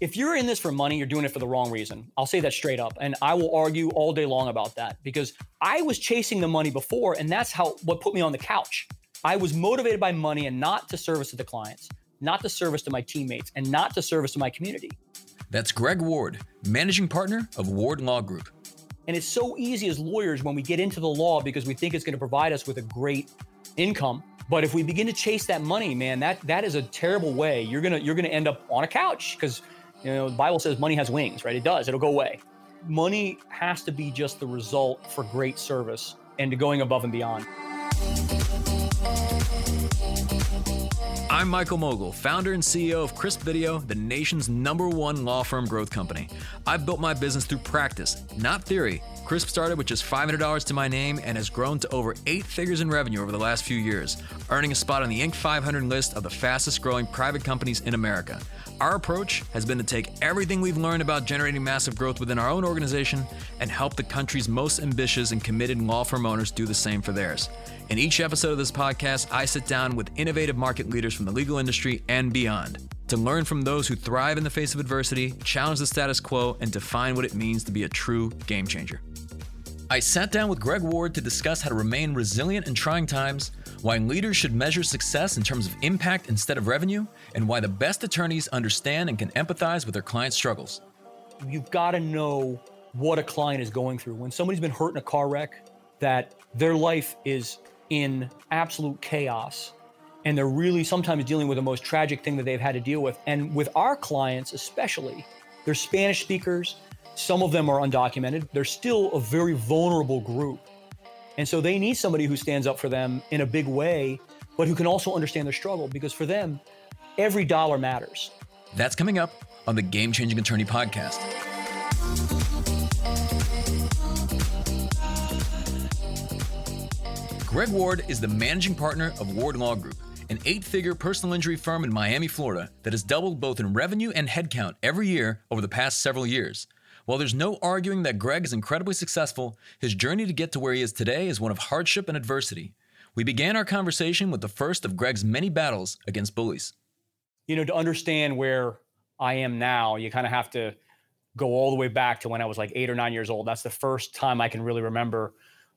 if you're in this for money, you're doing it for the wrong reason. I'll say that straight up. And I will argue all day long about that because I was chasing the money before, and that's how what put me on the couch. I was motivated by money and not to service to the clients, not to service to my teammates, and not to service to my community. That's Greg Ward, managing partner of Ward Law Group. And it's so easy as lawyers when we get into the law because we think it's going to provide us with a great income. But if we begin to chase that money, man, that that is a terrible way. You're gonna you're gonna end up on a couch because you know the Bible says money has wings, right? It does. It'll go away. Money has to be just the result for great service and to going above and beyond. I'm Michael Mogill, founder and CEO of Crisp Video, the nation's number one law firm growth company. I've built my business through practice, not theory. Crisp started with just $500 to my name and has grown to over eight figures in revenue over the last few years, earning a spot on the Inc. 500 list of the fastest growing private companies in America. Our approach has been to take everything we've learned about generating massive growth within our own organization and help the country's most ambitious and committed law firm owners do the same for theirs. In each episode of this podcast, I sit down with innovative market leaders from the legal industry and beyond to learn from those who thrive in the face of adversity, challenge the status quo, and define what it means to be a true game changer. I sat down with Greg Ward to discuss how to remain resilient in trying times, why leaders should measure success in terms of impact instead of revenue, and why the best attorneys understand and can empathize with their clients' struggles. You've got to know what a client is going through. When somebody's been hurt in a car wreck, that their life is in absolute chaos and they're really sometimes dealing with the most tragic thing that they've had to deal with. And with our clients, especially, they're Spanish speakers. Some of them are undocumented. They're still a very vulnerable group. And so they need somebody who stands up for them in a big way, but who can also understand their struggle because for them, every dollar matters. That's coming up on the Game Changing Attorney podcast. Greg Ward is the managing partner of Ward Law Group, an eight figure personal injury firm in Miami, Florida that has doubled both in revenue and headcount every year over the past several years. While there's no arguing that Greg is incredibly successful, his journey to get to where he is today is one of hardship and adversity. We began our conversation with the first of Greg's many battles against bullies. You know, to understand where I am now, you kind of have to go all the way back to when I was like eight or nine years old. That's the first time I can really remember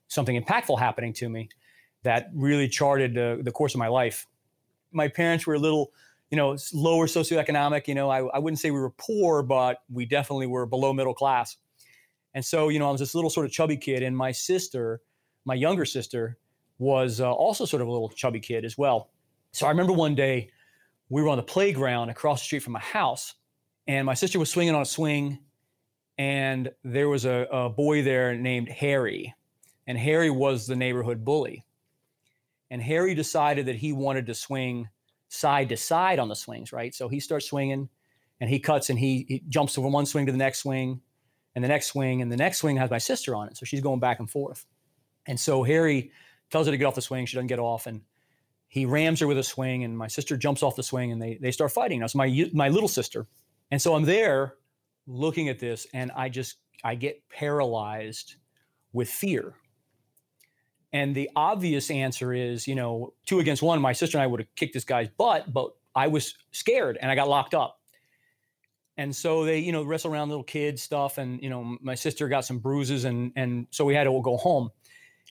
something impactful happening to me that really charted uh, the course of my life. My parents were a little you know, lower socioeconomic. You know, I, I wouldn't say we were poor, but we definitely were below middle class. And so, you know, I was this little sort of chubby kid, and my sister, my younger sister, was uh, also sort of a little chubby kid as well. So I remember one day we were on the playground across the street from my house, and my sister was swinging on a swing, and there was a, a boy there named Harry, and Harry was the neighborhood bully. And Harry decided that he wanted to swing side to side on the swings, right? So he starts swinging and he cuts and he, he jumps from one swing to the next swing and the next swing and the next swing has my sister on it. So she's going back and forth. And so Harry tells her to get off the swing. She doesn't get off and he rams her with a swing and my sister jumps off the swing and they, they start fighting. Now, it's my, my little sister. And so I'm there looking at this and I just, I get paralyzed with fear and the obvious answer is, you know, two against one, my sister and I would have kicked this guy's butt, but I was scared and I got locked up. And so they, you know, wrestle around little kids stuff. And, you know, my sister got some bruises and and so we had to go home.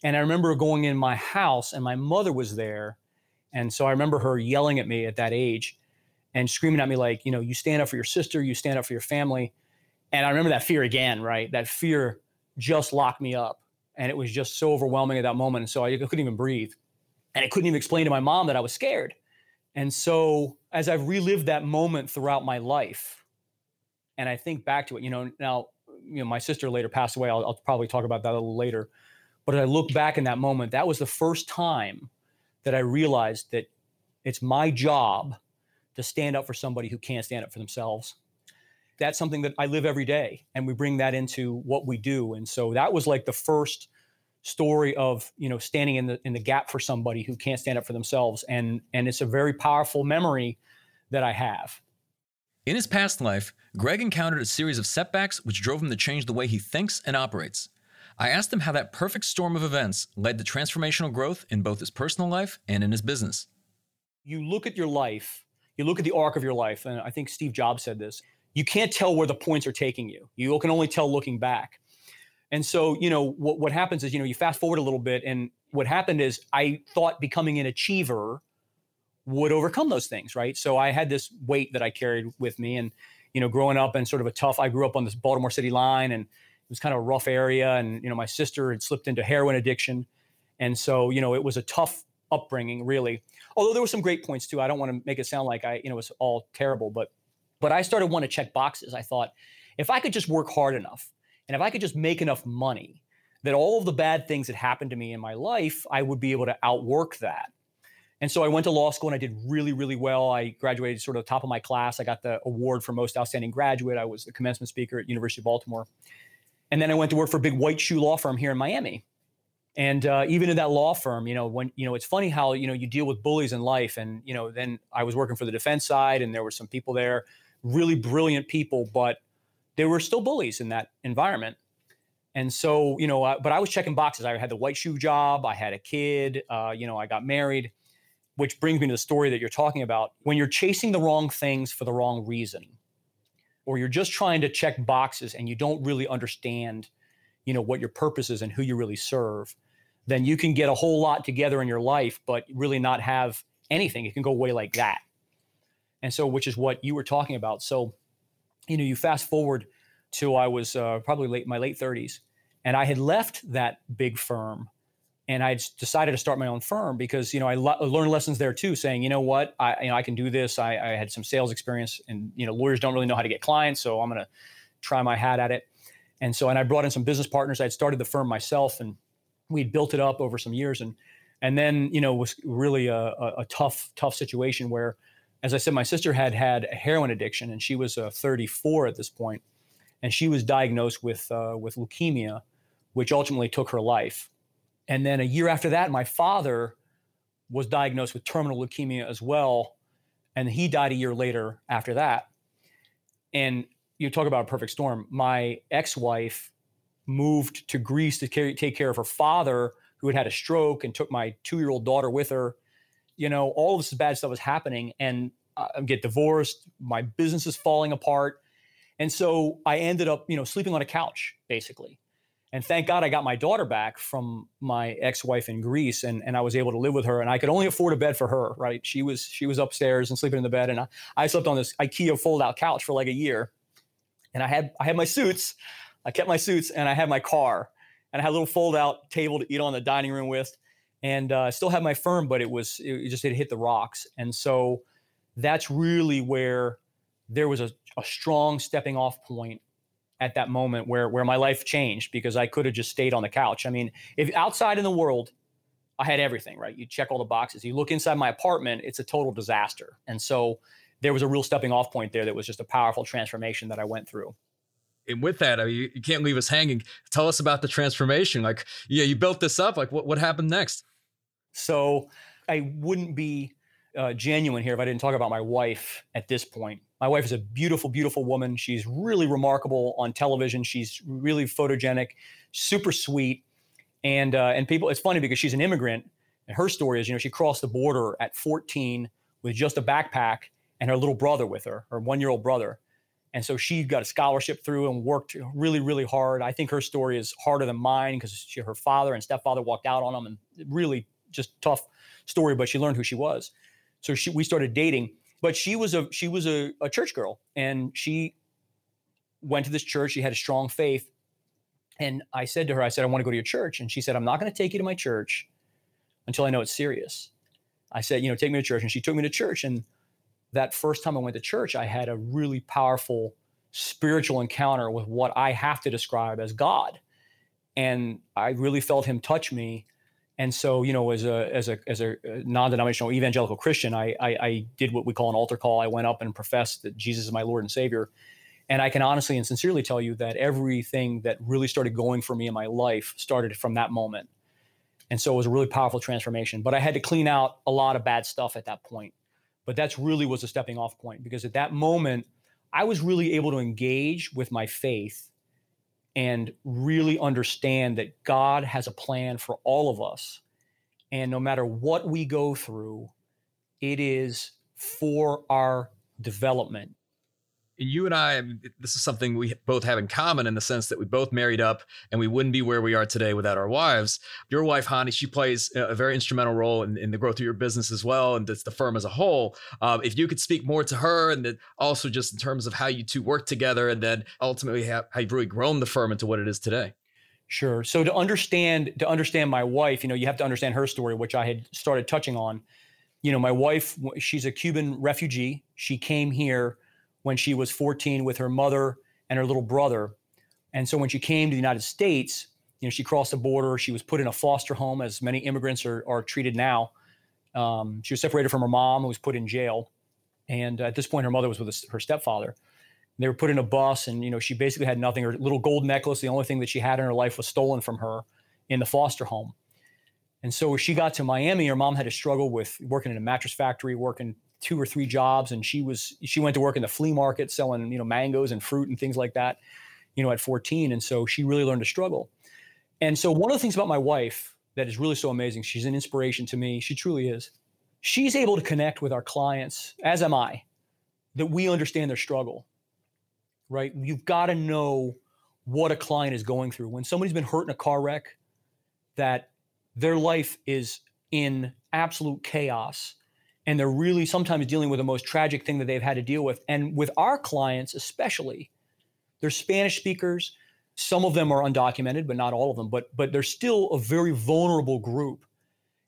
And I remember going in my house and my mother was there. And so I remember her yelling at me at that age and screaming at me like, you know, you stand up for your sister, you stand up for your family. And I remember that fear again, right? That fear just locked me up and it was just so overwhelming at that moment. And so I couldn't even breathe. And I couldn't even explain to my mom that I was scared. And so as I've relived that moment throughout my life, and I think back to it, you know, now, you know, my sister later passed away. I'll, I'll probably talk about that a little later. But I look back in that moment, that was the first time that I realized that it's my job to stand up for somebody who can't stand up for themselves that's something that I live every day, and we bring that into what we do. And so that was like the first story of you know standing in the in the gap for somebody who can't stand up for themselves, and and it's a very powerful memory that I have. In his past life, Greg encountered a series of setbacks which drove him to change the way he thinks and operates. I asked him how that perfect storm of events led to transformational growth in both his personal life and in his business. You look at your life, you look at the arc of your life, and I think Steve Jobs said this you can't tell where the points are taking you. You can only tell looking back. And so, you know, what, what happens is, you know, you fast forward a little bit, and what happened is I thought becoming an achiever would overcome those things, right? So I had this weight that I carried with me, and you know, growing up in sort of a tough. I grew up on this Baltimore City line, and it was kind of a rough area, and you know, my sister had slipped into heroin addiction, and so you know, it was a tough upbringing, really. Although there were some great points too. I don't want to make it sound like I, you know, it was all terrible, but but I started wanting to check boxes. I thought if I could just work hard enough and if I could just make enough money, that all of the bad things that happened to me in my life, I would be able to outwork that. And so I went to law school and I did really, really well. I graduated sort of top of my class. I got the award for most outstanding graduate. I was the commencement speaker at University of Baltimore. And then I went to work for a big white shoe law firm here in Miami. And uh, even in that law firm, you know, when you know, it's funny how you know you deal with bullies in life. And you know, then I was working for the defense side, and there were some people there, really brilliant people, but there were still bullies in that environment. And so, you know, uh, but I was checking boxes. I had the white shoe job. I had a kid. Uh, you know, I got married, which brings me to the story that you're talking about. When you're chasing the wrong things for the wrong reason, or you're just trying to check boxes and you don't really understand, you know, what your purpose is and who you really serve, then you can get a whole lot together in your life, but really not have anything. It can go away like that. And so, which is what you were talking about. So, you know, you fast forward to I was uh, probably late my late 30s, and I had left that big firm, and I decided to start my own firm because you know I lo- learned lessons there too, saying you know what I you know I can do this. I, I had some sales experience, and you know lawyers don't really know how to get clients, so I'm to try my hat at it. And so, and I brought in some business partners. I had started the firm myself, and we'd built it up over some years, and and then you know was really a, a, a tough tough situation where as I said, my sister had had a heroin addiction, and she was uh, 34 at this point, and she was diagnosed with uh, with leukemia, which ultimately took her life. And then a year after that, my father was diagnosed with terminal leukemia as well, and he died a year later after that. And you talk about a perfect storm. My ex-wife moved to Greece to take care of her father, who had had a stroke, and took my two-year-old daughter with her. You know, all of this bad stuff was happening, and I get divorced. My business is falling apart and so I ended up, you know, sleeping on a couch basically. And thank God I got my daughter back from my ex-wife in Greece and, and I was able to live with her and I could only afford a bed for her, right? She was she was upstairs and sleeping in the bed and I, I slept on this IKEA fold-out couch for like a year. And I had I had my suits, I kept my suits and I had my car and I had a little fold-out table to eat on the dining room with and uh, still had my firm, but it was it just it hit the rocks. And so that's really where there was a, a strong stepping off point at that moment where where my life changed because I could have just stayed on the couch. I mean, if outside in the world, I had everything, right? You check all the boxes. You look inside my apartment, it's a total disaster. And so there was a real stepping off point there that was just a powerful transformation that I went through. And with that, I mean, you can't leave us hanging. Tell us about the transformation. Like, yeah, you built this up. Like, what, what happened next? So I wouldn't be uh, genuine here if I didn't talk about my wife at this point. My wife is a beautiful, beautiful woman. She's really remarkable on television. She's really photogenic, super sweet, and uh, and people. It's funny because she's an immigrant, and her story is, you know, she crossed the border at 14 with just a backpack and her little brother with her, her one-year-old brother, and so she got a scholarship through and worked really, really hard. I think her story is harder than mine because her father and stepfather walked out on them, and really just tough story. But she learned who she was. So she, we started dating, but she was a she was a, a church girl, and she went to this church. She had a strong faith, and I said to her, I said, I want to go to your church, and she said, I'm not going to take you to my church until I know it's serious. I said, you know, take me to church, and she took me to church, and that first time I went to church, I had a really powerful spiritual encounter with what I have to describe as God. And I really felt him touch me and so, you know, as a as a as a uh, non-denominational evangelical Christian, I, I, I did what we call an altar call. I went up and professed that Jesus is my Lord and Savior. And I can honestly and sincerely tell you that everything that really started going for me in my life started from that moment. And so it was a really powerful transformation. But I had to clean out a lot of bad stuff at that point. But that's really was a stepping off point because at that moment, I was really able to engage with my faith and really understand that God has a plan for all of us. And no matter what we go through, it is for our development. You and I, this is something we both have in common in the sense that we both married up and we wouldn't be where we are today without our wives. Your wife, Jany, she plays a very instrumental role in, in the growth of your business as well, and the firm as a whole. Um, if you could speak more to her and also just in terms of how you two work together and then ultimately how, how you've really grown the firm into what it is today. Sure. So to understand to understand my wife, you know, you have to understand her story, which I had started touching on. You know, my wife, she's a Cuban refugee. She came here when she was 14 with her mother and her little brother. And so when she came to the United States, you know, she crossed the border. She was put in a foster home, as many immigrants are, are treated now. Um, she was separated from her mom, who was put in jail. And at this point, her mother was with her stepfather. They were put in a bus, and you know, she basically had nothing. Her little gold necklace, the only thing that she had in her life, was stolen from her in the foster home. And so, as she got to Miami, her mom had to struggle with working in a mattress factory, working two or three jobs and she was she went to work in the flea market selling you know mangoes and fruit and things like that you know at 14 and so she really learned to struggle. And so one of the things about my wife that is really so amazing she's an inspiration to me she truly is she's able to connect with our clients as am i that we understand their struggle right? You've got to know what a client is going through. When somebody's been hurt in a car wreck that their life is in absolute chaos and they're really sometimes dealing with the most tragic thing that they've had to deal with. And with our clients, especially, they're Spanish speakers. Some of them are undocumented, but not all of them. But but they're still a very vulnerable group,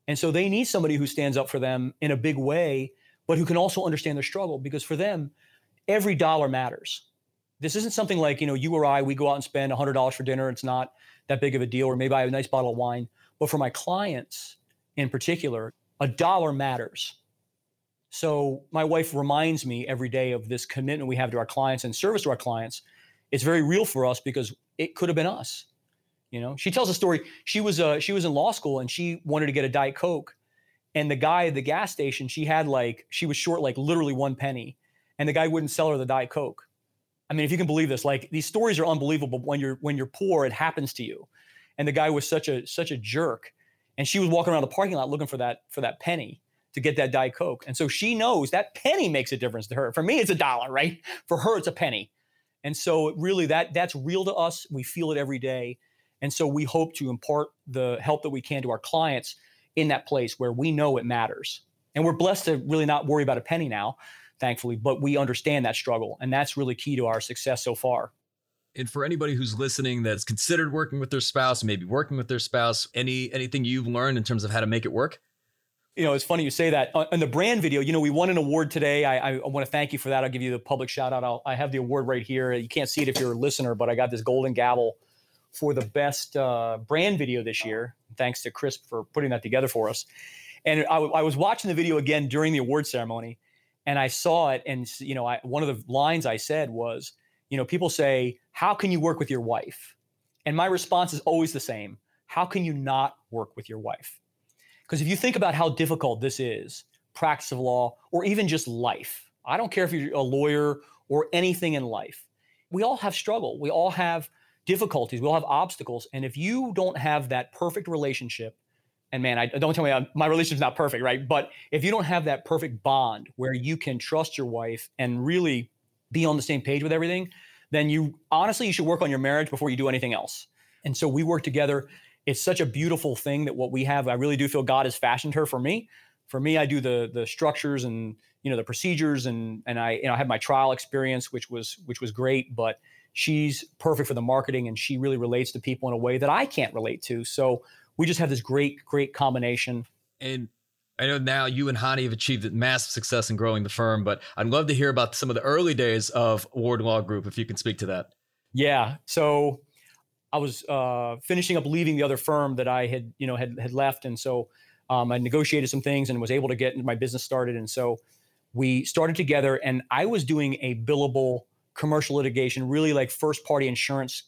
and so they need somebody who stands up for them in a big way, but who can also understand their struggle. Because for them, every dollar matters. This isn't something like you know you or I we go out and spend hundred dollars for dinner. It's not that big of a deal, or maybe I have a nice bottle of wine. But for my clients in particular, a dollar matters so my wife reminds me every day of this commitment we have to our clients and service to our clients. It's very real for us because it could have been us. You know, she tells a story. She was uh, she was in law school and she wanted to get a diet coke, and the guy at the gas station she had like she was short like literally one penny, and the guy wouldn't sell her the diet coke. I mean, if you can believe this, like these stories are unbelievable. When you're when you're poor, it happens to you, and the guy was such a such a jerk, and she was walking around the parking lot looking for that for that penny to get that Diet Coke. And so she knows that penny makes a difference to her. For me, it's a dollar, right? For her, it's a penny. And so really that that's real to us. We feel it every day. And so we hope to impart the help that we can to our clients in that place where we know it matters. And we're blessed to really not worry about a penny now, thankfully, but we understand that struggle. And that's really key to our success so far. And for anybody who's listening that's considered working with their spouse, maybe working with their spouse, any anything you've learned in terms of how to make it work? You know, it's funny you say that. On the brand video, you know, we won an award today. I, I want to thank you for that. I'll give you the public shout out. I'll, I have the award right here. You can't see it if you're a listener, but I got this golden gavel for the best uh, brand video this year. Thanks to Chris for putting that together for us. And I, I was watching the video again during the award ceremony, and I saw it. And you know, I, one of the lines I said was, you know, people say, "How can you work with your wife?" And my response is always the same: How can you not work with your wife? Because if you think about how difficult this is, practice of law, or even just life, I don't care if you're a lawyer or anything in life, we all have struggle. We all have difficulties. We all have obstacles. And if you don't have that perfect relationship, and man, I don't tell me I'm, my relationship's not perfect, right? But if you don't have that perfect bond where you can trust your wife and really be on the same page with everything, then you honestly you should work on your marriage before you do anything else. And so we work together it's such a beautiful thing that what we have. I really do feel God has fashioned her for me. For me, I do the the structures and you know the procedures and and I you know I had my trial experience, which was which was great. But she's perfect for the marketing, and she really relates to people in a way that I can't relate to. So we just have this great great combination. And I know now you and Jany have achieved massive success in growing the firm, but I'd love to hear about some of the early days of Ward Law Group, if you can speak to that. Yeah. So I was uh, finishing up leaving the other firm that I had, you know, had had left, and so um, I negotiated some things and was able to get my business started. And so we started together, and I was doing a billable commercial litigation, really like first party insurance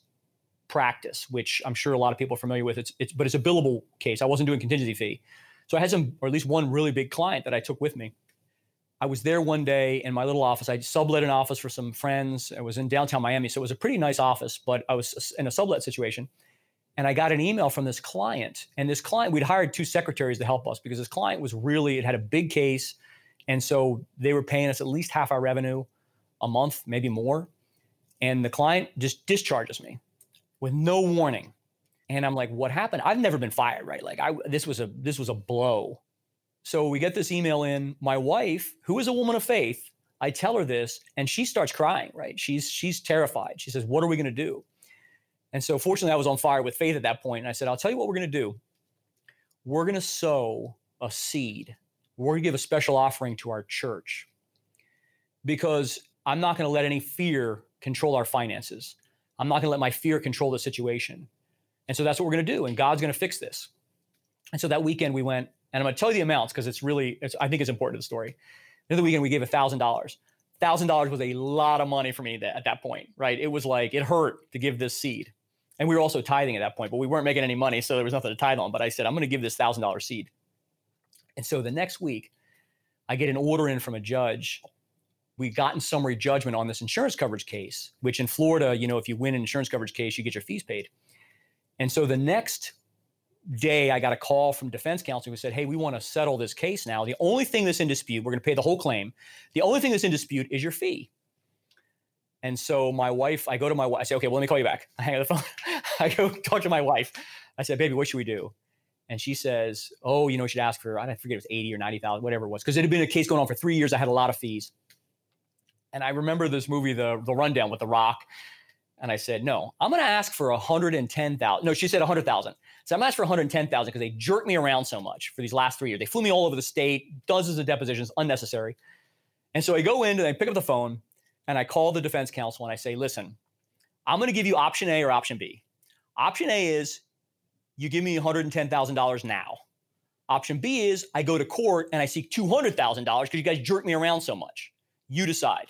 practice, which I'm sure a lot of people are familiar with. It's it's but it's a billable case. I wasn't doing contingency fee, so I had some, or at least one really big client that I took with me. I was there one day in my little office. I sublet an office for some friends. I was in downtown Miami, so it was a pretty nice office, but I was in a sublet situation. And I got an email from this client. And this client, we'd hired two secretaries to help us because this client was really, it had a big case. And so they were paying us at least half our revenue. a month, maybe more. And the client just discharges me with no warning. And I'm like, what happened? I've never been fired, right? Like I this was a this was a blow. So we get this email in. My wife, who is a woman of faith, I tell her this and she starts crying, right? She's she's terrified. She says, "What are we going to do?" And so fortunately I was on fire with faith at that point and I said, "I'll tell you what we're going to do. We're going to sow a seed. We're going to give a special offering to our church." Because I'm not going to let any fear control our finances. I'm not going to let my fear control the situation. And so that's what we're going to do. And God's going to fix this. And so that weekend we went, and I'm going to tell you the amounts because it's really, it's, I think it's important to the story. The other weekend we gave a thousand dollars. Thousand dollars was a lot of money for me that, at that point, right? It was like it hurt to give this seed, and we were also tithing at that point, but we weren't making any money, so there was nothing to tithe on. But I said I'm going to give this thousand dollar seed, and so the next week, I get an order in from a judge we got in summary judgment on this insurance coverage case, which in Florida, you know, if you win an insurance coverage case, you get your fees paid. And so the next day, I got a call from defense counsel who said, Hey, we want to settle this case now. The only thing that's in dispute, we're going to pay the whole claim. The only thing that's in dispute is your fee. And so my wife, I go to my wife, I say, Okay, well, let me call you back. I hang up the phone. I go talk to my wife. I said, Baby, what should we do? And she says, Oh, you know, we should ask for, I forget it was 80 or 90,000, whatever it was, because it had been a case going on for three years. I had a lot of fees. And I remember this movie, The The Rundown with The Rock. And I said, no, I'm going to ask for 110,000. No, she said 100,000. So I'm going to ask for 110,000 because they jerked me around so much for these last three years. They flew me all over the state, dozens of depositions, unnecessary. And so I go in and I pick up the phone and I call the defense counsel and I say, listen, I'm going to give you option A or option B. Option A is you give me $110,000 now. Option B is I go to court and I seek $200,000 because you guys jerk me around so much. You decide.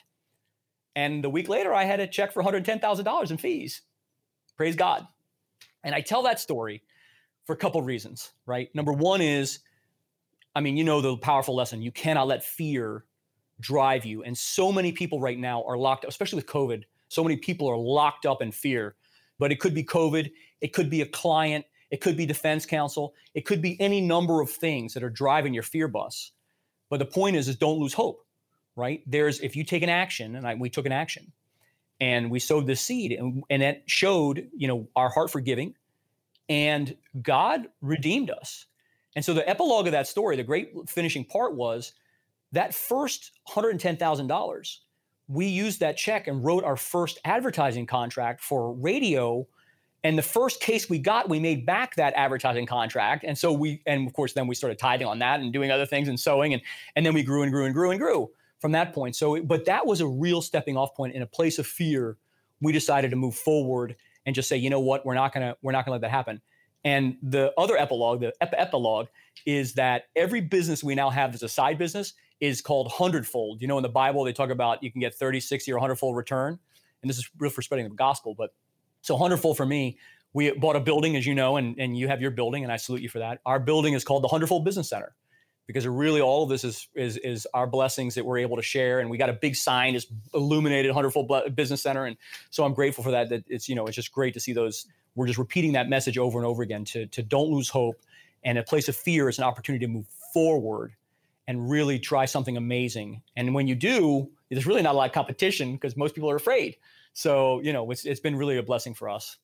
And the week later, I had a check for $110,000 in fees. Praise God. And I tell that story for a couple of reasons, right? Number one is, I mean, you know the powerful lesson. You cannot let fear drive you. And so many people right now are locked, up, especially with COVID. So many people are locked up in fear. But it could be COVID, it could be a client, it could be defense counsel, it could be any number of things that are driving your fear bus. But the point is, is don't lose hope right? There's if you take an action, and I, we took an action, and we sowed the seed, and, and it showed, you know, our heart for giving, and God redeemed us. And so the epilogue of that story, the great finishing part was that first $110,000, we used that check and wrote our first advertising contract for radio. And the first case we got, we made back that advertising contract. And so we, and of course, then we started tithing on that and doing other things and sowing. And, and then we grew and grew and grew and grew from that point. So, but that was a real stepping off point in a place of fear. We decided to move forward and just say, you know what, we're not gonna we're not gonna let that happen. And the other epilogue, the ep- epilogue, is that every business we now have as a side business is called hundredfold. You know, in the Bible, they talk about you can get 30, 60, or hundredfold return. And this is real for spreading the gospel. But so hundredfold for me, we bought a building, as you know, and, and you have your building, and I salute you for that. Our building is called the Hundredfold Business Center because really all of this is is is our blessings that we're able to share. And we got a big sign just illuminated hundredfold business center. And so i'm grateful for that that it's you know it's just great to see those we're just repeating that message over and over again to to don't lose hope and a place of fear is an opportunity to move forward and really try something amazing. And when you do there's really not a lot of competition because most people are afraid. So you know it's, it's been really a blessing for us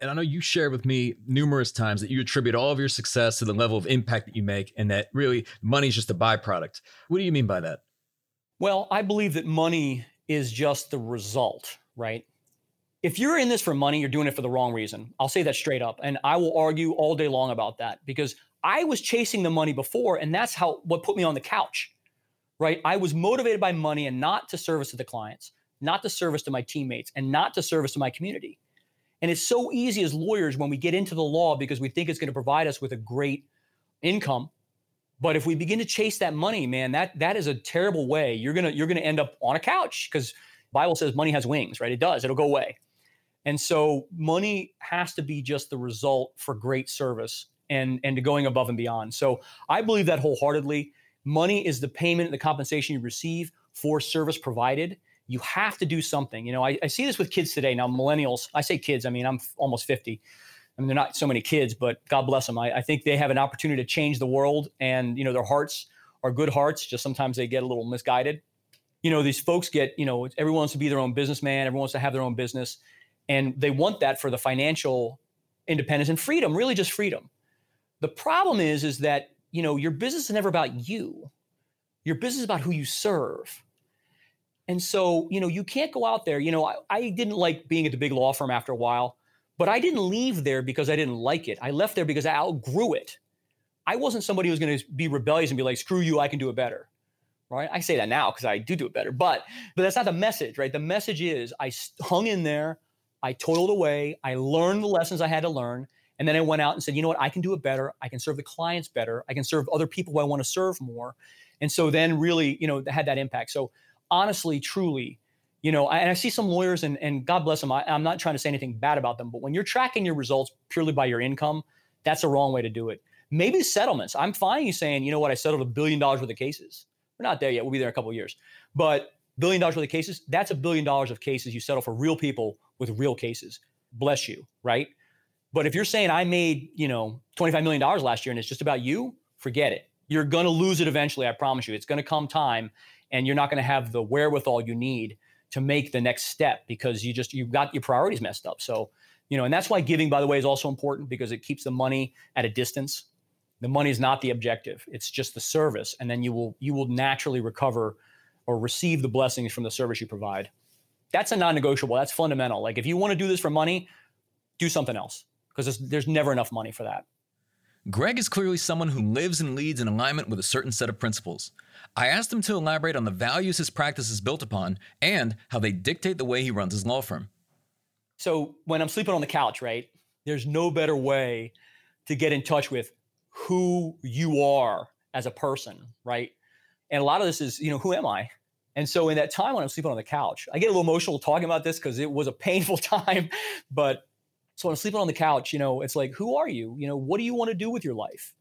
and I know you shared with me numerous times that you attribute all of your success to the level of impact that you make and that really money is just a byproduct. What do you mean by that? Well, I believe that money is just the result, right? If you're in this for money, you're doing it for the wrong reason. I'll say that straight up. And I will argue all day long about that because I was chasing the money before, and that's how what put me on the couch, right? I was motivated by money and not to service to the clients, not to service to my teammates, and not to service to my community. And it's so easy as lawyers when we get into the law because we think it's going to provide us with a great income. But if we begin to chase that money, man, that that is a terrible way. You're gonna you're gonna end up on a couch because Bible says money has wings, right? It does. It'll go away. And so money has to be just the result for great service and and to going above and beyond. So I believe that wholeheartedly. Money is the payment, the compensation you receive for service provided you have to do something. You know, I, I, see this with kids today. Now, millennials, I say kids, I mean, I'm f- almost 50. I mean, they're not so many kids, but God bless them. I, I, think they have an opportunity to change the world and, you know, their hearts are good hearts. Just sometimes they get a little misguided. you know, these folks get, you know, everyone wants to be their own businessman, everyone wants to have their own business. And they want that for the financial independence and freedom, really just freedom. The problem is, is that, you know, your business is never about you. Your business is about who you serve. And so, you know, you can't go out there. You know, I, I, didn't like being at the big law firm after a while, but I didn't leave there because I didn't like it. I left there because I outgrew it. I wasn't somebody who was going to be rebellious and be like, screw you, I can do it better right? I say that now because I do do it better, but but that's not the message, right? The message is I hung in there, I toiled away, I learned the lessons I had to learn, and then I went out and said, you know what, I can do it better. I can serve the clients better. I can serve other people who I want to serve more, and so then really, you know, had that impact. So honestly, truly. You know, and I see some lawyers, and, and God bless them. I, I'm not trying to say anything bad about them, but when you're tracking your results purely by your income, that's a wrong way to do it. Maybe settlements. I'm fine you saying, you know what, I settled a billion dollars worth of cases we're not there yet. We'll be there in a couple of years. But billion dollars worth of cases, that's a billion dollars of cases you settle for real people with real cases. Bless you, right? But if you're saying I made, you know, $25 million last year and it's just about you, forget it. You're going to lose it eventually. I promise you. It's going to come time and you're not going to have the wherewithal you need to make the next step because you just, you've got your priorities messed up. So, you know, and that's why giving, by the way, is also important because it keeps the money at a distance. The money is not the objective it's just the service and then you will you will naturally recover or receive the blessings from the service you provide. That's a non-negotiable that's fundamental. Like if you want to do this for money do something else because there's, there's never enough money for that Greg is clearly someone who lives and leads in alignment with a certain set of principles. I asked him to elaborate on the values his practice is built upon and how they dictate the way he runs his law firm. So, when I'm sleeping on the couch, right, there's no better way to get in touch with who you are as a person, right? And a lot of this is, you know, who am I? And so in that time when I'm sleeping on the couch, I get a little emotional talking about this because it was a painful time. But so when I'm sleeping on the couch, you know, it's like, who are you? You know, what do you want to do with your life?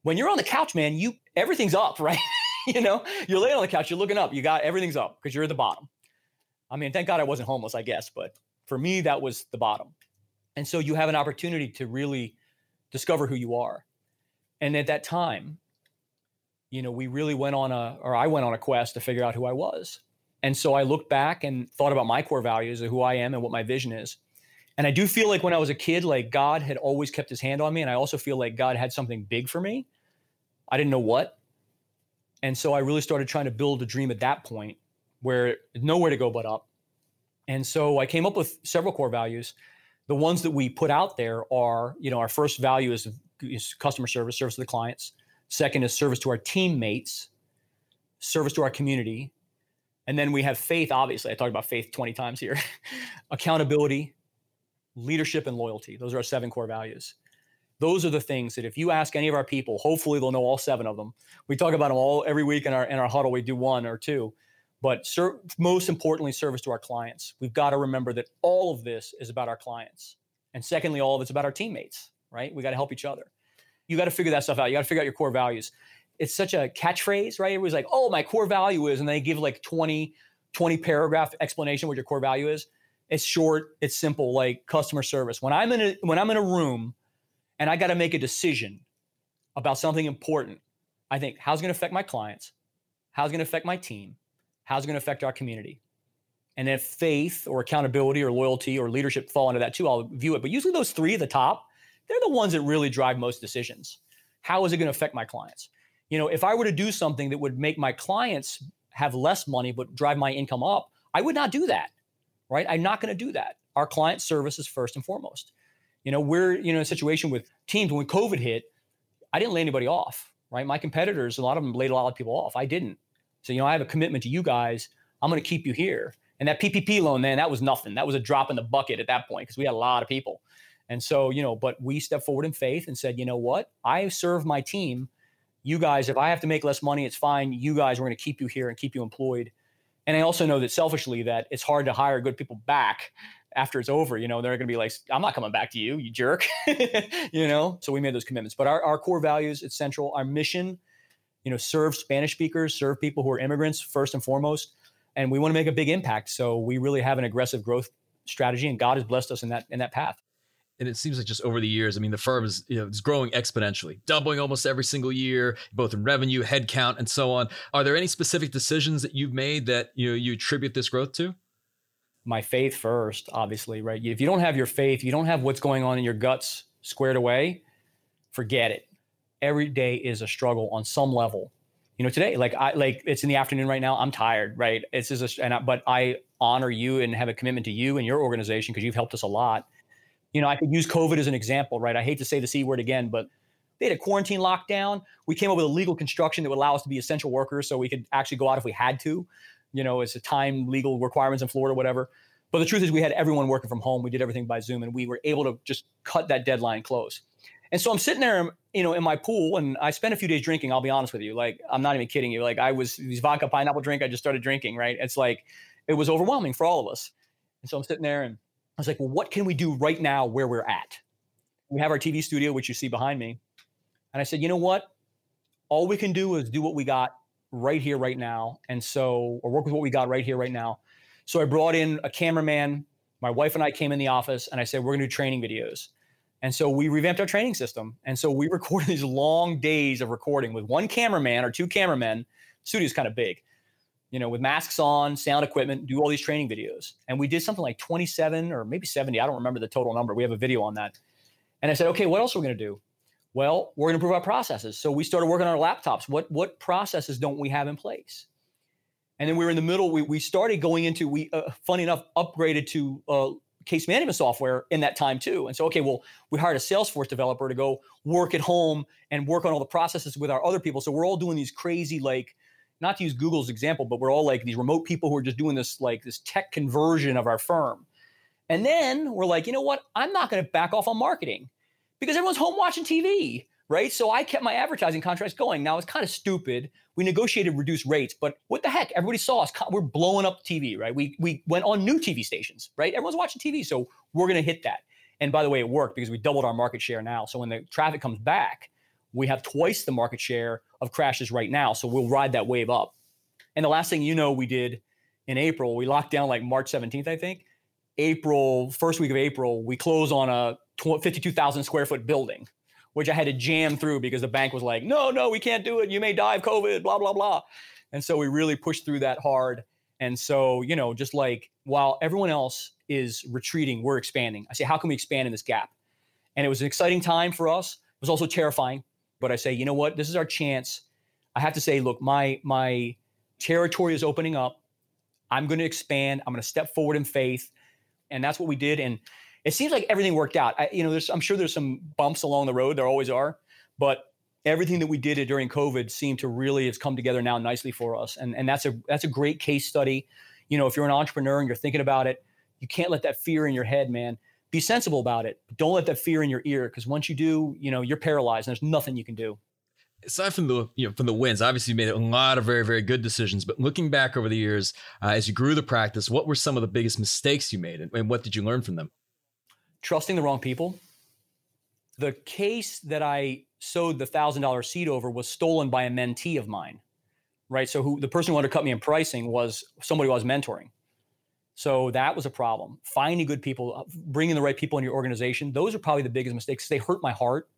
When you're on the couch, man, you everything's up, right? you know, you're laying on the couch, you're looking up, you got everything's up because you're at the bottom. I mean, thank God I wasn't homeless, I guess, but for me, that was the bottom. And so you have an opportunity to really discover who you are. And at that time, you know, we really went on a, or I went on a quest to figure out who I was. And so I looked back and thought about my core values of who I am and what my vision is. And I do feel like when I was a kid, like God had always kept his hand on me. And I also feel like God had something big for me. I didn't know what. And so I really started trying to build a dream at that point where nowhere to go but up. And so I came up with several core values. The ones that we put out there are, you know, our first value is is customer service, service to the clients. Second is service to our teammates, service to our community. And then we have faith, obviously. I talked about faith 20 times here. Accountability, leadership, and loyalty. Those are our seven core values. Those are the things that if you ask any of our people, hopefully they'll know all seven of them. We talk about them all every week in our in our huddle. We do one or two. But ser- most importantly, service to our clients. We've got to remember that all of this is about our clients. And secondly, all of it's about our teammates right? We got to help each other. You got to figure that stuff out. You got to figure out your core values. It's such a catchphrase, right? It was like, oh, my core value is, and they give like 20, 20 paragraph explanation what your core value is. It's short, it's simple, like customer service. When I'm in a when I'm in a room and I got to make a decision about something important, I think, how's it going to affect my clients? How's it going to affect my team? How's it going to affect our community? And if faith or accountability or loyalty or leadership fall into that too, I'll view it. But usually those three at the top, they're the ones that really drive most decisions. How is it going to affect my clients? You know, if I were to do something that would make my clients have less money but drive my income up, I would not do that. Right? I'm not going to do that. Our client service is first and foremost. You know, we're you know in a situation with teams when COVID hit, I didn't lay anybody off. Right? My competitors, a lot of them laid a lot of people off. I didn't. So you know, I have a commitment to you guys. I'm going to keep you here. And that PPP loan, man, that was nothing. That was a drop in the bucket at that point because we had a lot of people. And so, you know, but we stepped forward in faith and said, you know what? I serve my team. You guys, if I have to make less money, it's fine. You guys, we're going to keep you here and keep you employed. And I also know that selfishly that it's hard to hire good people back after it's over. You know, they're going to be like, I'm not coming back to you, you jerk. you know, so we made those commitments. But our, our core values, it's central. Our mission, you know, serve Spanish speakers, serve people who are immigrants first and foremost. And we want to make a big impact. So we really have an aggressive growth strategy, and God has blessed us in that in that path. And it seems like just over the years, I mean, the firm is you know is growing exponentially, doubling almost every single year, both in revenue, headcount, and so on. Are there any specific decisions that you've made that you know you attribute this growth to? My faith first, obviously, right? If you don't have your faith, you don't have what's going on in your guts squared away, forget it. Every day is a struggle on some level. You know, today, like I like it's in the afternoon right now. I'm tired, right? It's just a, and I, but I honor you and have a commitment to you and your organization because you've helped us a lot you know, I could use COVID as an example, right? I hate to say the C word again, but they had a quarantine lockdown. We came up with a legal construction that would allow us to be essential workers so we could actually go out if we had to, you know, it's a time legal requirements in Florida, whatever. But the truth is, we had everyone working from home. We did everything by Zoom, and we were able to just cut that deadline close. And so I'm sitting there, you know, in my pool, and I spent a few days drinking. I'll be honest with you, like I'm not even kidding you. Like I was these vodka pineapple drink. I just started drinking. Right? It's like it was overwhelming for all of us. And so I'm sitting there, and I was like, well, what can we do right now where we're at? We have our TV studio, which you see behind me. And I said, you know what? All we can do is do what we got right here, right now. And so, or work with what we got right here, right now. So I brought in a cameraman. My wife and I came in the office and I said, we're going to do training videos. And so we revamped our training system. And so we recorded these long days of recording with one cameraman or two cameramen. The studio's kind of big you know, with masks on, sound equipment, do all these training videos. And we did something like 27 or maybe 70. I don't remember the total number. We have a video on that. And I said, okay, what else are we going to do? Well, we're going to improve our processes. So we started working on our laptops. What what processes don't we have in place? And then we were in the middle. We, we started going into we uh, funny enough upgraded to uh, case management software in that time too. And so okay, well we hired a Salesforce developer to go work at home and work on all the processes with our other people. So we're all doing these crazy like not to use Google's example, but we're all like these remote people who are just doing this like this tech conversion of our firm. And then we're like, you know what? I'm not going to back off on marketing because everyone's home watching TV, right? So I kept my advertising contracts going. Now it's kind of stupid. We negotiated reduced rates, but what the heck? Everybody saw us. We're blowing up TV, right? We we went on new TV stations, right? Everyone's watching TV, so we're going to hit that. And by the way, it worked because we doubled our market share now. So when the traffic comes back, we have twice the market share of crashes right now. So we'll ride that wave up. And the last thing you know, we did in April, we locked down like March 17th, I think. April, first week of April, we close on a 52,000 square foot building, which I had to jam through because the bank was like, no, no, we can't do it. You may die of COVID, blah, blah, blah. And so we really pushed through that hard. And so, you know, just like while everyone else is retreating, we're expanding. I say, how can we expand in this gap? And it was an exciting time for us. It was also terrifying but I say, you know what? This is our chance. I have to say, look, my my territory is opening up. I'm going to expand. I'm going to step forward in faith, and that's what we did. And it seems like everything worked out. I, you know, there's I'm sure there's some bumps along the road. There always are, but everything that we did during COVID seemed to really has come together now nicely for us. And and that's a that's a great case study. You know, if you're an entrepreneur and you're thinking about it, you can't let that fear in your head, man be sensible about it. Don't let that fear in your ear because once you do, you know, you're paralyzed and there's nothing you can do. Aside from the you know from the wins, obviously you made a lot of very very good decisions. But looking back over the years, uh, as you grew the practice, what were some of the biggest mistakes you made, and, and what did you learn from them? Trusting the wrong people. The case that I sowed the thousand dollar seed over was stolen by a mentee of mine, right? So who the person who wanted to cut me in pricing was somebody who I was mentoring. So that was a problem. Finding good people, uh, bringing the right people in your organization, those are probably the biggest mistakes. They hurt my heart,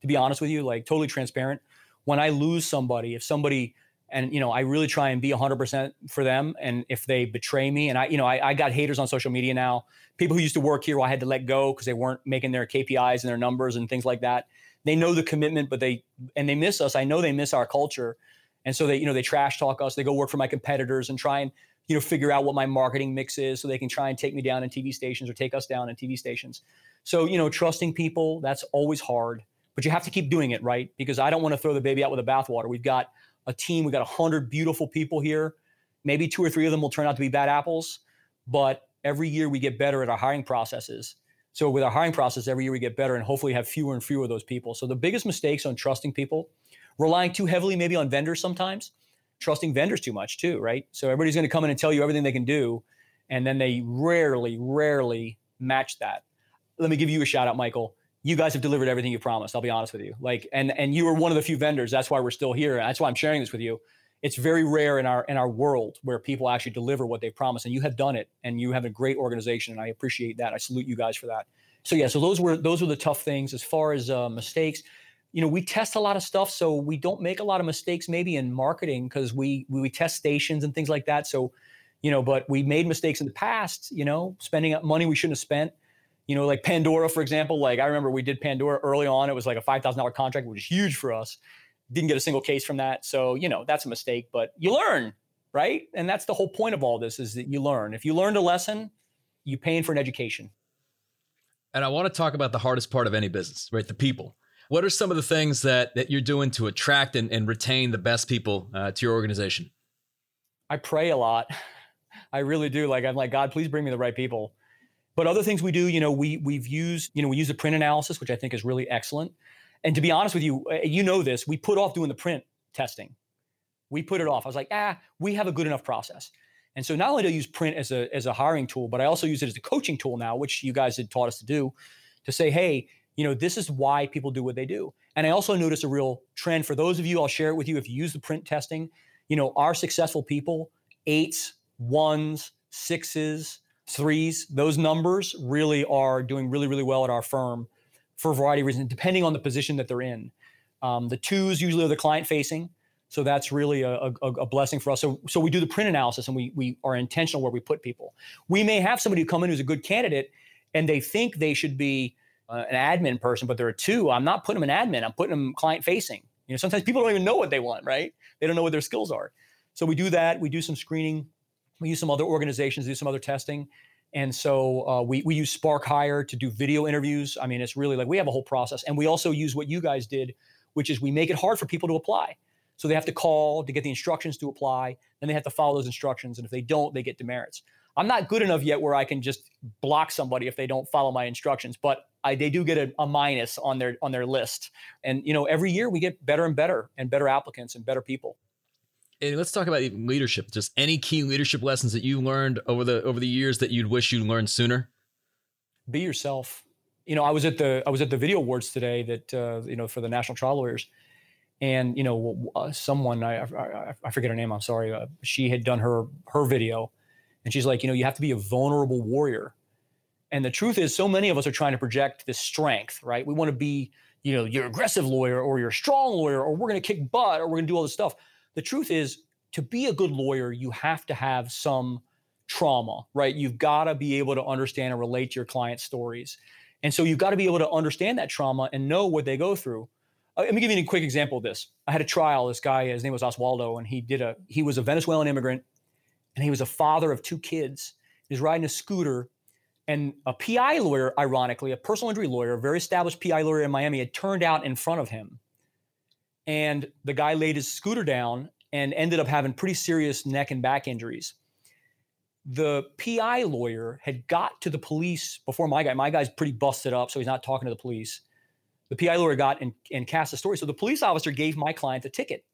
to be honest with you, like totally transparent. When I lose somebody, if somebody, and you know, I really try and be 100% for them. And if they betray me, and I, you know, I, I got haters on social media now, people who used to work here, I had to let go because they weren't making their KPIs and their numbers and things like that. They know the commitment, but they and they miss us. I know they miss our culture, and so they, you know, they trash talk us. They go work for my competitors and try and you know, figure out what my marketing mix is so they can try and take me down in TV stations or take us down in TV stations. So, you know, trusting people, that's always hard, but you have to keep doing it, right? Because I don't want to throw the baby out with the bathwater. We've got a team, we've got 100 beautiful people here. Maybe two or three of them will turn out to be bad apples, but every year we get better at our hiring processes. So, with our hiring process, every year we get better and hopefully have fewer and fewer of those people. So, the biggest mistakes on trusting people, relying too heavily maybe on vendors sometimes trusting vendors too much too, right? So everybody's going to come in and tell you everything they can do, and then they rarely, rarely match that. Let me give you a shout out, Michael. You guys have delivered everything you promised. I'll be honest with you. Like, and and you were one of the few vendors. That's why we're still here. That's why I'm sharing this with you. It's very rare in our in our world where people actually deliver what they promise, and you have done it. And you have a great organization, and I appreciate that. I salute you guys for that. So yeah, so those were those were the tough things as far as uh, mistakes. You know, we test a lot of stuff, so we don't make a lot of mistakes maybe in marketing because we, we we test stations and things like that. So, you know, but we made mistakes in the past. You know, spending money we shouldn't have spent. You know, like Pandora, for example. Like I remember we did Pandora early on. It was like a five thousand dollar contract, which is huge for us. Didn't get a single case from that. So you know, that's a mistake. But you learn, right? And that's the whole point of all this is that you learn. If you learned a lesson, you're paying for an education. And I want to talk about the hardest part of any business, right? The people. What are some of the things that that you're doing to attract and, and retain the best people uh, to your organization? I pray a lot. I really do. Like I'm like God, please bring me the right people. But other things we do, you know, we we've used, you know, we use the print analysis, which I think is really excellent. And to be honest with you, uh, you know this, we put off doing the print testing. We put it off. I was like, ah, we have a good enough process. And so not only do I use print as a as a hiring tool, but I also use it as a coaching tool now, which you guys had taught us to do, to say, hey, you know, this is why people do what they do. And I also notice a real trend for those of you, I'll share it with you if you use the print testing, you know, our successful people, eights, ones, sixes, threes, those numbers really are doing really, really well at our firm for a variety of reasons, depending on the position that they're in. Um, the twos usually are the client facing. So that's really a, a, a, blessing for us. So, so we do the print analysis and we, we are intentional where we put people. We may have somebody who come in who's a good candidate and they think they should be uh, an admin person, but there are two. I'm not putting them in admin. I'm putting them client facing. You know, sometimes people don't even know what they want, right? They don't know what their skills are. So we do that. We do some screening. We use some other organizations, do some other testing. And so uh, we, we use Spark Hire to do video interviews. I mean, it's really like we have a whole process. And we also use what you guys did, which is we make it hard for people to apply. So they have to call to get the instructions to apply. Then they have to follow those instructions. And if they don't, they get demerits. I'm not good enough yet where I can just block somebody if they don't follow my instructions, but I, they do get a, a, minus on their on their list. And you know, every year we get better and better and better applicants and better people. And let's talk about even leadership. Just any key leadership lessons that you learned over the over the years that you'd wish you'd learned sooner. Be yourself. You know, I was at the I was at the video awards today that uh, you know for the National Trial Lawyers and you know uh, someone I, I, I forget her name i'm sorry uh, she had done her her video and she's like you know you have to be a vulnerable warrior and the truth is so many of us are trying to project this strength right we want to be you know you're aggressive lawyer or you're strong lawyer or we're going to kick butt or we're going to do all this stuff the truth is to be a good lawyer you have to have some trauma right you've got to be able to understand and relate to your client's stories and so you've got to be able to understand that trauma and know what they go through uh, let me give you a quick example of this. I had a trial. This guy, his name was Oswaldo, and he did a. He was a Venezuelan immigrant, and he was a father of two kids. He was riding a scooter, and a PI lawyer, ironically, a personal injury lawyer, a very established PI lawyer in Miami, had turned out in front of him, and the guy laid his scooter down and ended up having pretty serious neck and back injuries. The PI lawyer had got to the police before my guy. My guy's pretty busted up, so he's not talking to the police the PI lawyer got and, and cast a story. So the police officer gave my client the ticket.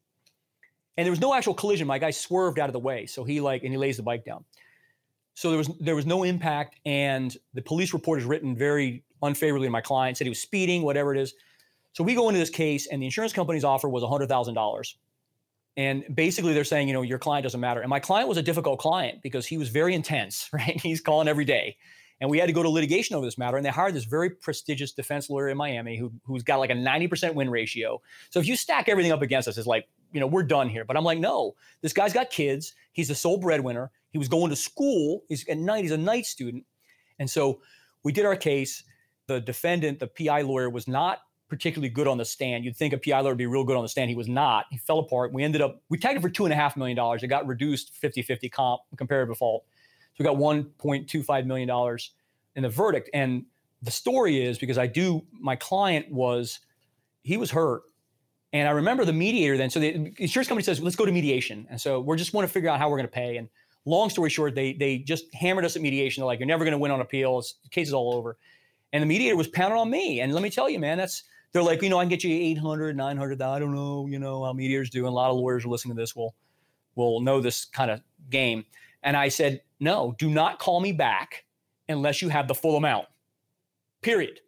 And there was no actual collision. My guy swerved out of the way. So he like and he lays the bike down. So there was there was no impact. And the police report is written very unfavorably to my client, said he was speeding, whatever it is. So we go into this case, and the insurance company's offer was $100,000. And basically, they're saying, you know, your client doesn't matter. And my client was a difficult client because he was very intense, right? He's calling every day. And we had to go to litigation over this matter. And they hired this very prestigious defense lawyer in Miami who, who's got like a 90% win ratio. So if you stack everything up against us, it's like, you know, we're done here. But I'm like, no, this guy's got kids. He's the sole breadwinner. He was going to school. He's at night, he's a night student. And so we did our case. The defendant, the PI lawyer, was not particularly good on the stand. You'd think a PI lawyer would be real good on the stand. He was not. He fell apart. We ended up, we tagged him for two and a half million dollars. It got reduced 50 50 comp, comparative default. So we got $1.25 million in the verdict. And the story is because I do, my client was, he was hurt. And I remember the mediator then. So the insurance company says, let's go to mediation. And so we're just want to figure out how we're going to pay. And long story short, they they just hammered us at mediation. They're like, you're never going to win on appeal. The case is all over. And the mediator was pounding on me. And let me tell you, man, that's, they're like, you know, I can get you 800, 900. I don't know, you know, how mediators do. And a lot of lawyers are listening to this will, will know this kind of game. And I said, no, do not call me back unless you have the full amount. Period.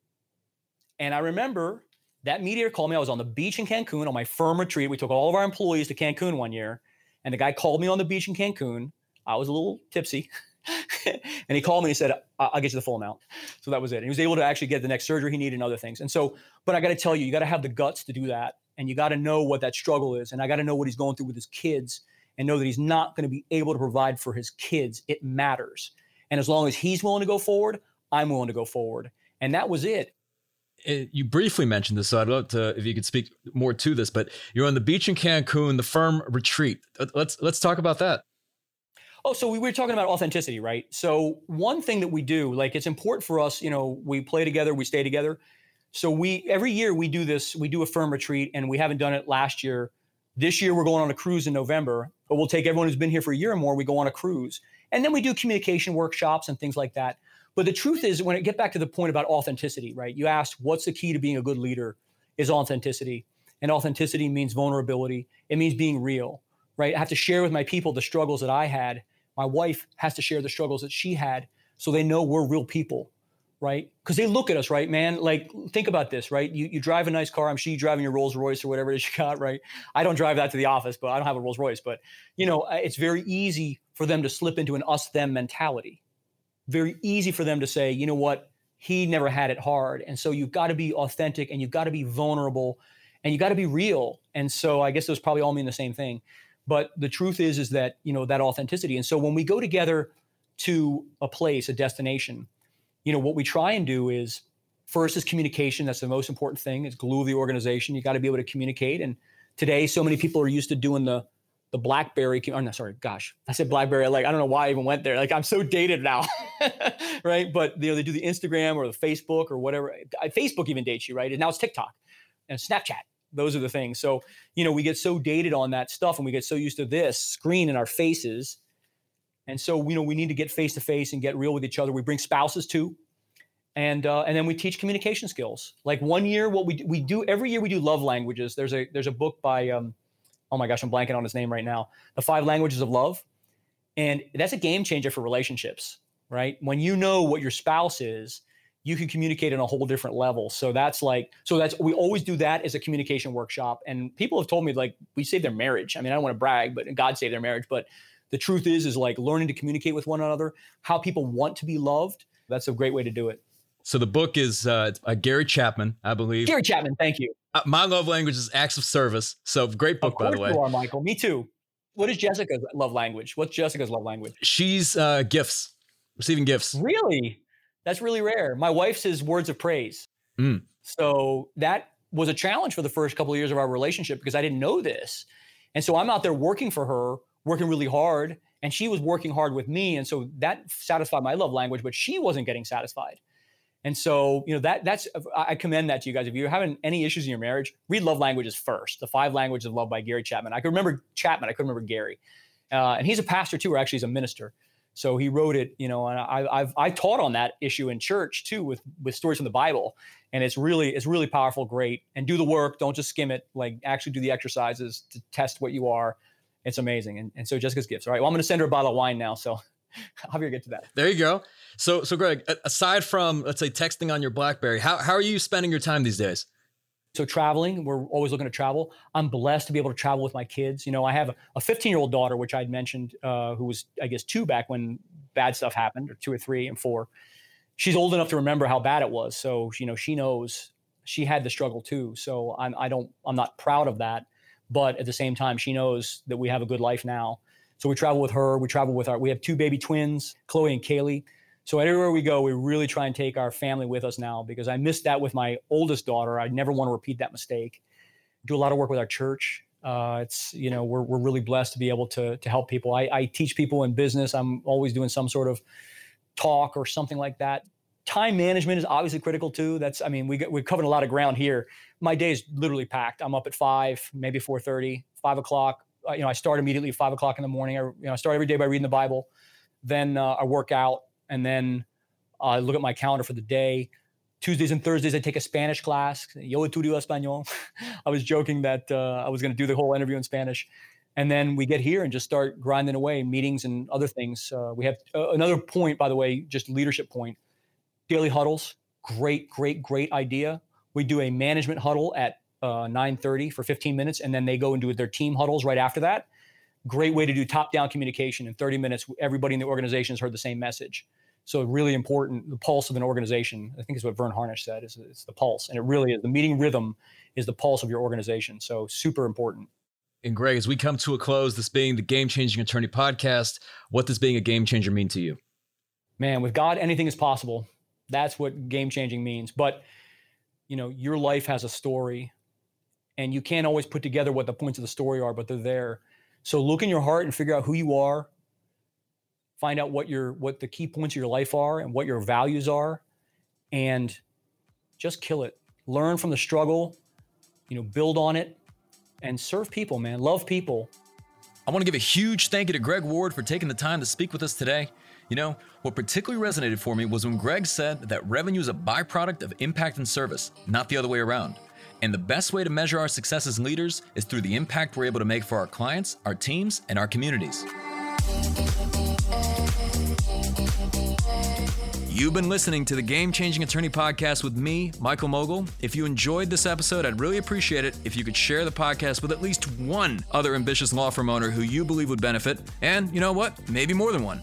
And I remember that mediator called me. I was on the beach in Cancun on my firm retreat. We took all of our employees to Cancun one year. And the guy called me on the beach in Cancun. I was a little tipsy. and he called me and he said, I'll get you the full amount. so that was it. And he was able to actually get the next surgery he needed and other things. And so, but I got to tell you, you got to have the guts to do that, and you got to know what that struggle is, and I got to know what he's going through with his kids, and know that he's not going to be able to provide for his kids. It matters, and as long as he's willing to go forward, I'm willing to go forward, and that was it. it you briefly mentioned this, so I'd love to if you could speak more to this. But you're on the beach in Cancun, the firm retreat. Let's let's talk about that. Oh, so we were talking about authenticity, right? So one thing that we do, like it's important for us, you know, we play together, we stay together. So we every year we do this, we do a firm retreat, and we haven't done it last year. This year we're going on a cruise in November, but we'll take everyone who's been here for a year or more, we go on a cruise. And then we do communication workshops and things like that. But the truth is, when it get back to the point about authenticity, right? You asked, what's the key to being a good leader? Is authenticity. And authenticity means vulnerability. It means being real, right? I have to share with my people the struggles that I had my wife has to share the struggles that she had so they know we're real people, right? Because they look at us, right, man? Like, think about this, right? You, you drive a nice car. I'm sure you driving your Rolls Royce or whatever it is you got, right? I don't drive that to the office, but I don't have a Rolls Royce. But, you know, it's very easy for them to slip into an us them mentality. Very easy for them to say, you know what? He never had it hard. And so you've got to be authentic and you've got to be vulnerable and you got to be real. And so I guess those probably all mean the same thing. But the truth is, is that you know that authenticity. And so when we go together to a place, a destination, you know what we try and do is first is communication. That's the most important thing. It's glue of the organization. You got to be able to communicate. And today, so many people are used to doing the the BlackBerry. Oh no, sorry, gosh, I said BlackBerry. Like I don't know why I even went there. Like I'm so dated now, right? But you know they do the Instagram or the Facebook or whatever. Facebook even dates you, right? And now it's TikTok and Snapchat those are the things. So, you know, we get so dated on that stuff and we get so used to this screen in our faces. And so, you know, we need to get face to face and get real with each other. We bring spouses too. And uh, and then we teach communication skills. Like one year, what we we do every year we do love languages. There's a there's a book by um, oh my gosh, I'm blanking on his name right now. The Five Languages of Love, and that's a game changer for relationships. Right when you know what your spouse is, you can communicate on a whole different level. So that's like, so that's, we always do that as a communication workshop. And people have told me like, we saved their marriage. I mean, I don't want to brag, but God saved their marriage. But the truth is, is like learning to communicate with one another, how people want to be loved. That's a great way to do it. So the book is uh, uh Gary Chapman, I believe. Gary Chapman, thank you. Uh, my love language is acts of service. So great book, by the way. You are, Michael. Me too. What is Jessica's love language? What's Jessica's love language? She's uh, gifts, receiving gifts. Really? That's really rare. My wife says words of praise. Mm. So that was a challenge for the first couple of years of our relationship because I didn't know this. And so I'm out there working for her, working really hard, and she was working hard with me. And so that satisfied my love language, but she wasn't getting satisfied. And so, you know, that that's I commend that to you guys. If you're having any issues in your marriage, read Love Languages first. The Five Languages of Love by Gary Chapman. I can remember Chapman. I couldn't remember Gary, uh, and he's a pastor too, or actually he's a minister. So he wrote it, you know, and I, I've I taught on that issue in church too with with stories from the Bible, and it's really it's really powerful, great, and do the work. Don't just skim it. Like actually do the exercises to test what you are. It's amazing. And, and so Jessica's gifts. All right. Well, I'm going to send her a bottle of wine now. So I'll be get to that. There you go. So so Greg, aside from let's say texting on your BlackBerry, how how are you spending your time these days? So traveling, we're always looking to travel. I'm blessed to be able to travel with my kids. You know, I have a 15 year old daughter, which I'd mentioned, uh, who was I guess two back when bad stuff happened, or two or three and four. She's old enough to remember how bad it was, so you know she knows she had the struggle too. So I'm I don't I'm not proud of that, but at the same time, she knows that we have a good life now. So we travel with her. We travel with our. We have two baby twins, Chloe and Kaylee. So everywhere we go, we really try and take our family with us now because I missed that with my oldest daughter. I never want to repeat that mistake. Do a lot of work with our church. Uh, it's you know we're we're really blessed to be able to to help people. I, I teach people in business. I'm always doing some sort of talk or something like that. Time management is obviously critical too. That's I mean we we've covered a lot of ground here. My day is literally packed. I'm up at five, maybe four thirty, five o'clock. Uh, you know I start immediately at five o'clock in the morning. I, you know I start every day by reading the Bible. Then uh, I work out and then I uh, look at my calendar for the day. Tuesdays and Thursdays, I take a Spanish class. Yo estudio español. I was joking that uh, I was going to do the whole interview in Spanish. And then we get here and just start grinding away, meetings and other things. Uh, we have uh, another point, by the way, just leadership point. Daily huddles, great, great, great idea. We do a management huddle at uh, 9:30 for 15 minutes, and then they go and do their team huddles right after that. Great way to do top-down communication in 30 minutes. Everybody in the organization has heard the same message. So really important, the pulse of an organization. I think is what Verne Harnish said. Is it's the pulse, and it really is. The meeting rhythm is the pulse of your organization. So super important. And Greg, as we come to a close, this being the Game Changing Attorney podcast, what does being a game changer mean to you? Man, with God, anything is possible. That's what game changing means. But you know, your life has a story, and you can't always put together what the points of the story are, but they're there. So look in your heart and figure out who you are. Find out what your what the key points of your life are and what your values are, and just kill it. Learn from the struggle, you know, build on it, and serve people, man. Love people. I want to give a huge thank you to Greg Ward for taking the time to speak with us today. You know, what particularly resonated for me was when Greg said that revenue is a byproduct of impact and service, not the other way around. And the best way to measure our success as leaders is through the impact we're able to make for our clients, our teams, and our communities. You've been listening to the Game Changing Attorney Podcast with me, Michael Mogill. If you enjoyed this episode, I'd really appreciate it if you could share the podcast with at least one other ambitious law firm owner who you believe would benefit. And you know what? Maybe more than one.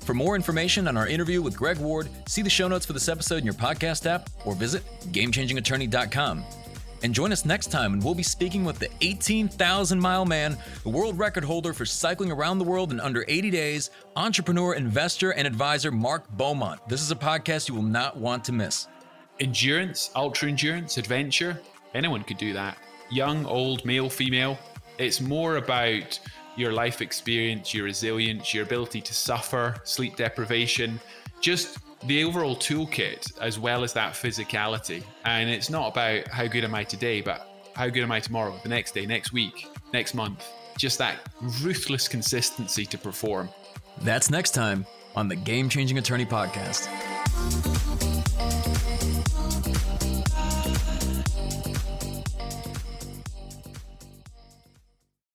For more information on our interview with Greg Ward, see the show notes for this episode in your podcast app or visit GameChangingAttorney.com. And join us next time when we'll be speaking with the 18,000 mile man, the world record holder for cycling around the world in under 80 days, entrepreneur, investor, and advisor Mark Beaumont. This is a podcast you will not want to miss. Endurance, ultra endurance, adventure, anyone could do that. Young, old, male, female. It's more about your life experience, your resilience, your ability to suffer, sleep deprivation, just the overall toolkit as well as that physicality. And it's not about how good am I today, but how good am I tomorrow, the next day, next week, next month. Just that ruthless consistency to perform. That's next time on the Game Changing Attorney Podcast.